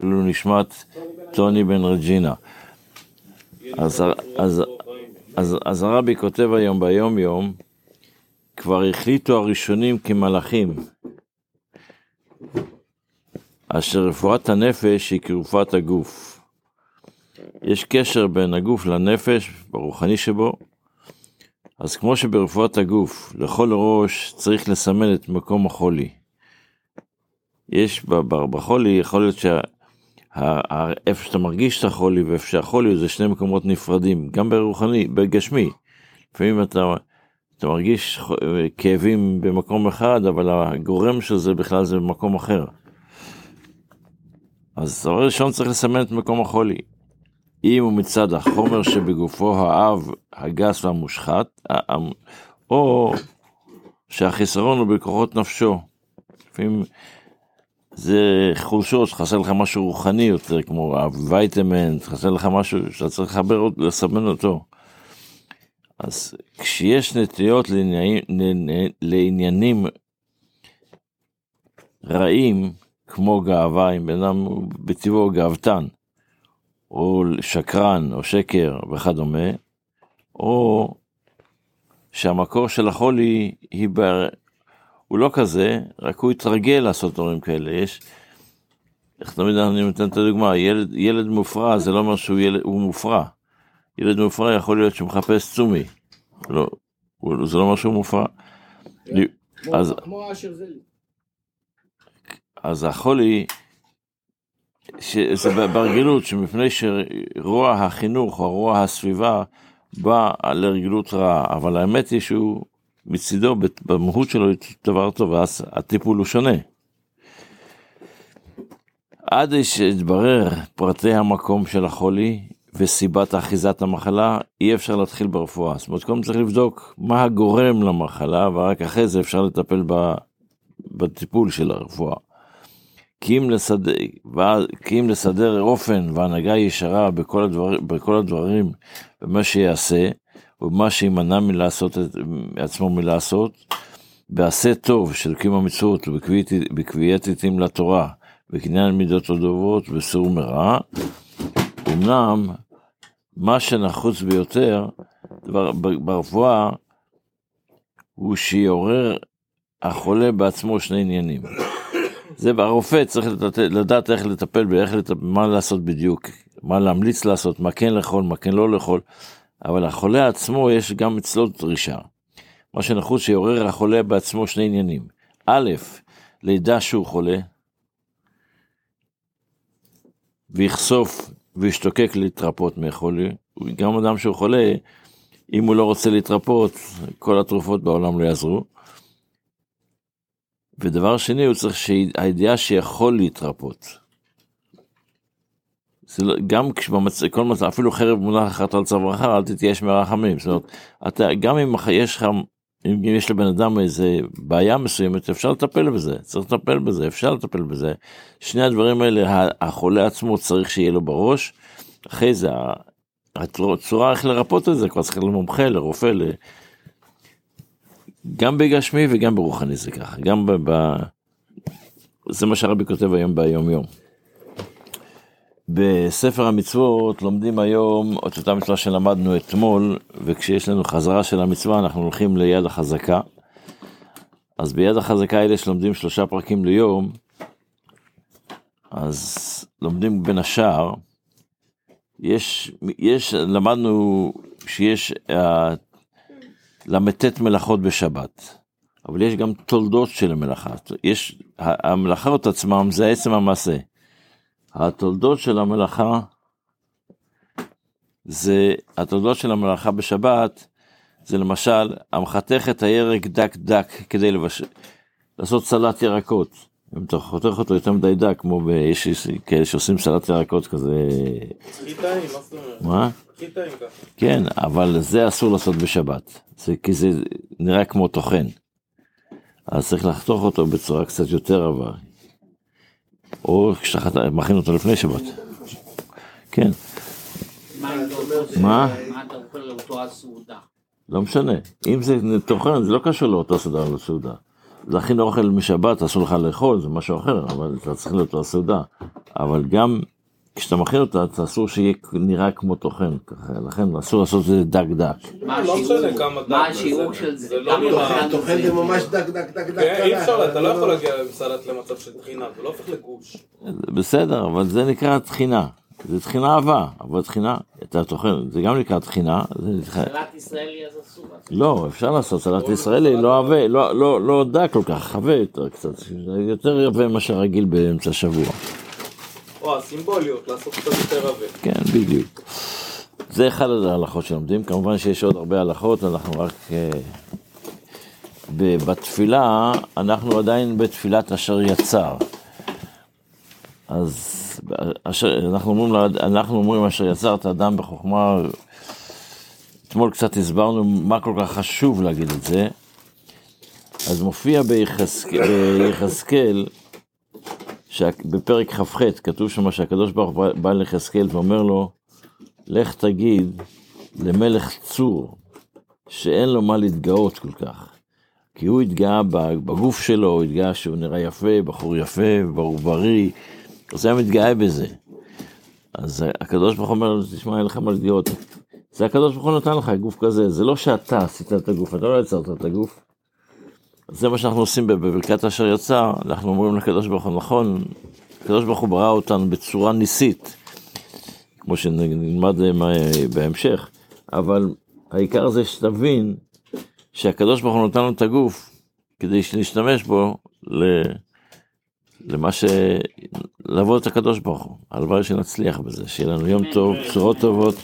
לעילוי נשמת טוני בן רג'ינה. אז, הרבי כותב היום ביום יום, כבר החליטו הראשונים כמלאכים, אשר רפואת הנפש היא כרפואת הגוף. יש קשר בין הגוף לנפש, ברוחני שבו, אז כמו שברפואת הגוף, לכל ראש צריך לסמן את מקום החולי. יש בחולי, יכול להיות שאיפה שאתה מרגיש את החולי ואיפה שהחולי זה שני מקומות נפרדים, גם ברוחני, בגשמי. לפעמים אתה, אתה מרגיש כאבים במקום אחד, אבל הגורם של זה בכלל זה במקום אחר. אז דבר ראשון צריך לסמן את מקום החולי. אם הוא מצד החומר שבגופו האב, הגס והמושחת, או שהחיסרון הוא בכוחות נפשו. לפעמים זה חולשות, חסר לך משהו רוחני יותר, כמו הווייטמנט, חסר לך משהו שאתה צריך לחבר, לסמן אותו. אז כשיש נטיות לעניינים, לעניינים רעים, כמו גאווה, אם בן אדם בטבעו גאוותן, או שקרן, או שקר וכדומה, או שהמקור של החולי היא. הוא לא כזה, רק הוא התרגל לעשות דברים כאלה. יש, איך תמיד אני נותן את הדוגמה, ילד, ילד מופרע זה לא אומר שהוא ילד, הוא מופרע. ילד מופרע יכול להיות שהוא מחפש צומי. לא, הוא, זה לא אומר שהוא מופרע. אז, אז החולי, שזה ברגילות, שמפני שרוע החינוך או רוע הסביבה בא לרגילות רעה, אבל האמת היא שהוא מצידו, במהות שלו, דבר טוב, ואז הטיפול הוא שונה. עד שהתברר פרטי המקום של החולי וסיבת אחיזת המחלה, אי אפשר להתחיל ברפואה. זאת אומרת, קודם צריך לבדוק מה הגורם למחלה, ורק אחרי זה אפשר לטפל בטיפול של הרפואה. כי אם לסדר, כי אם לסדר אופן והנהגה ישרה בכל, הדבר, בכל הדברים, במה שיעשה, ומה שימנע מלעשות את עצמו מלעשות, בעשה טוב של קיום המצוות ובקביעת עתים לתורה, בקניין מידות טובות וסור מרע, אמנם מה שנחוץ ביותר ברפואה הוא שיעורר החולה בעצמו שני עניינים. זה הרופא צריך לדעת, לדעת איך לטפל באיך לטפל, מה לעשות בדיוק, מה להמליץ לעשות, מה כן לאכול, מה כן לא לאכול, אבל החולה עצמו יש גם אצלו דרישה. מה שנחוץ שיעורר החולה בעצמו שני עניינים. א', לידע שהוא חולה, ויחשוף וישתוקק להתרפות מחולי. גם אדם שהוא חולה, אם הוא לא רוצה להתרפות, כל התרופות בעולם לא יעזרו. ודבר שני, הוא צריך שהידיעה שיכול להתרפות. לא, גם כשבכל מצב, אפילו חרב מונחת על צווארך, אל תתייאש מרחמים. זאת אומרת, אתה, גם אם יש לך, אם יש לבן אדם איזה בעיה מסוימת, אפשר לטפל בזה, צריך לטפל בזה, אפשר לטפל בזה. שני הדברים האלה, החולה עצמו צריך שיהיה לו בראש, אחרי זה, הצורה איך לרפות את זה, כבר צריך למומחה, לרופא, גם בגשמי וגם ברוחני זה ככה, גם. ב... זה מה שהרבי כותב היום ביום יום. בספר המצוות לומדים היום את אותה מצווה שלמדנו אתמול, וכשיש לנו חזרה של המצווה אנחנו הולכים ליד החזקה. אז ביד החזקה האלה שלומדים שלושה פרקים ליום, אז לומדים בין השאר, יש, יש, למדנו שיש uh, ל"ט מלאכות בשבת, אבל יש גם תולדות של המלאכה. יש, המלאכות עצמם זה עצם המעשה. התולדות של המלאכה, זה, התולדות של המלאכה בשבת, זה למשל, המחתך את הירק דק דק כדי לבש... לעשות סלט ירקות. אם אתה חותך אותו יותר מדי דק, כמו ב... יש כאלה שעושים סלט ירקות כזה... חיטאים, מה זאת אומרת? מה? חיטאים ככה. כן, אבל זה אסור לעשות בשבת, זה, כי זה נראה כמו טוחן. אז צריך לחתוך אותו בצורה קצת יותר רבה. או כשאתה מכין אותו לפני שבת. כן. מה? לא משנה. אם זה טוחן, זה לא קשור לאותו סעודה או לסעודה. להכין אוכל משבת, אסור לך לאכול, זה משהו אחר, אבל אתה צריך להיות לסעודה. אבל גם כשאתה מכין אותה, אתה אסור שיהיה נראה כמו טוחן, לכן אסור לעשות את זה דק דק. מה לא השיעור? דק של זה? זה לא נראה- טוחן זה? ממש דק דק דק דק. כן, אי אפשר, אתה לא יכול להגיע עם סלט למצב של טחינה, זה לא הופך לגוש. בסדר, אבל זה נקרא טחינה. זה טחינה אהבה, אבל טחינה, אתה טוחן, זה גם נקרא טחינה. סלט ישראלי אז אסור. לא, אפשר לעשות סלט ישראלי, לא עבה, לא, לא, לא דק כל כך, חווה יותר קצת, יותר יפה מאשר רגיל באמצע השבוע. או הסימבוליות, לעשות קצת יותר עבה. כן, בדיוק. זה אחד ההלכות שלומדים, כמובן שיש עוד הרבה הלכות, אנחנו רק... אה, בתפילה, אנחנו עדיין בתפילת אשר יצר. אז אשר, אנחנו, אומרים, אנחנו אומרים אשר יצרת אדם בחוכמה, אתמול קצת הסברנו מה כל כך חשוב להגיד את זה, אז מופיע ביחזקאל, ביחזקאל שה- בפרק כ"ח כתוב שם שהקדוש ברוך בא ליחזקאל ואומר לו, לך תגיד למלך צור שאין לו מה להתגאות כל כך. כי הוא התגאה בגוף שלו, הוא התגאה שהוא נראה יפה, בחור יפה, ברור בריא, אז היה מתגאה בזה. אז הקדוש ברוך הוא אומר לו, תשמע, אין לך מה להתגאות. זה הקדוש ברוך הוא נתן לך גוף כזה, זה לא שאתה עשית את הגוף, אתה לא יצרת את הגוף. זה מה שאנחנו עושים בברכת אשר יצא, אנחנו אומרים לקדוש ברוך הוא, נכון, הקדוש ברוך הוא ברא אותנו בצורה ניסית, כמו שנלמד אה, בהמשך, אבל העיקר זה שתבין שהקדוש ברוך הוא נתן לנו את הגוף כדי שנשתמש בו ל... למה ש... לעבוד את הקדוש ברוך הוא. הלוואי שנצליח בזה, שיהיה לנו יום טוב, בשורות טובות.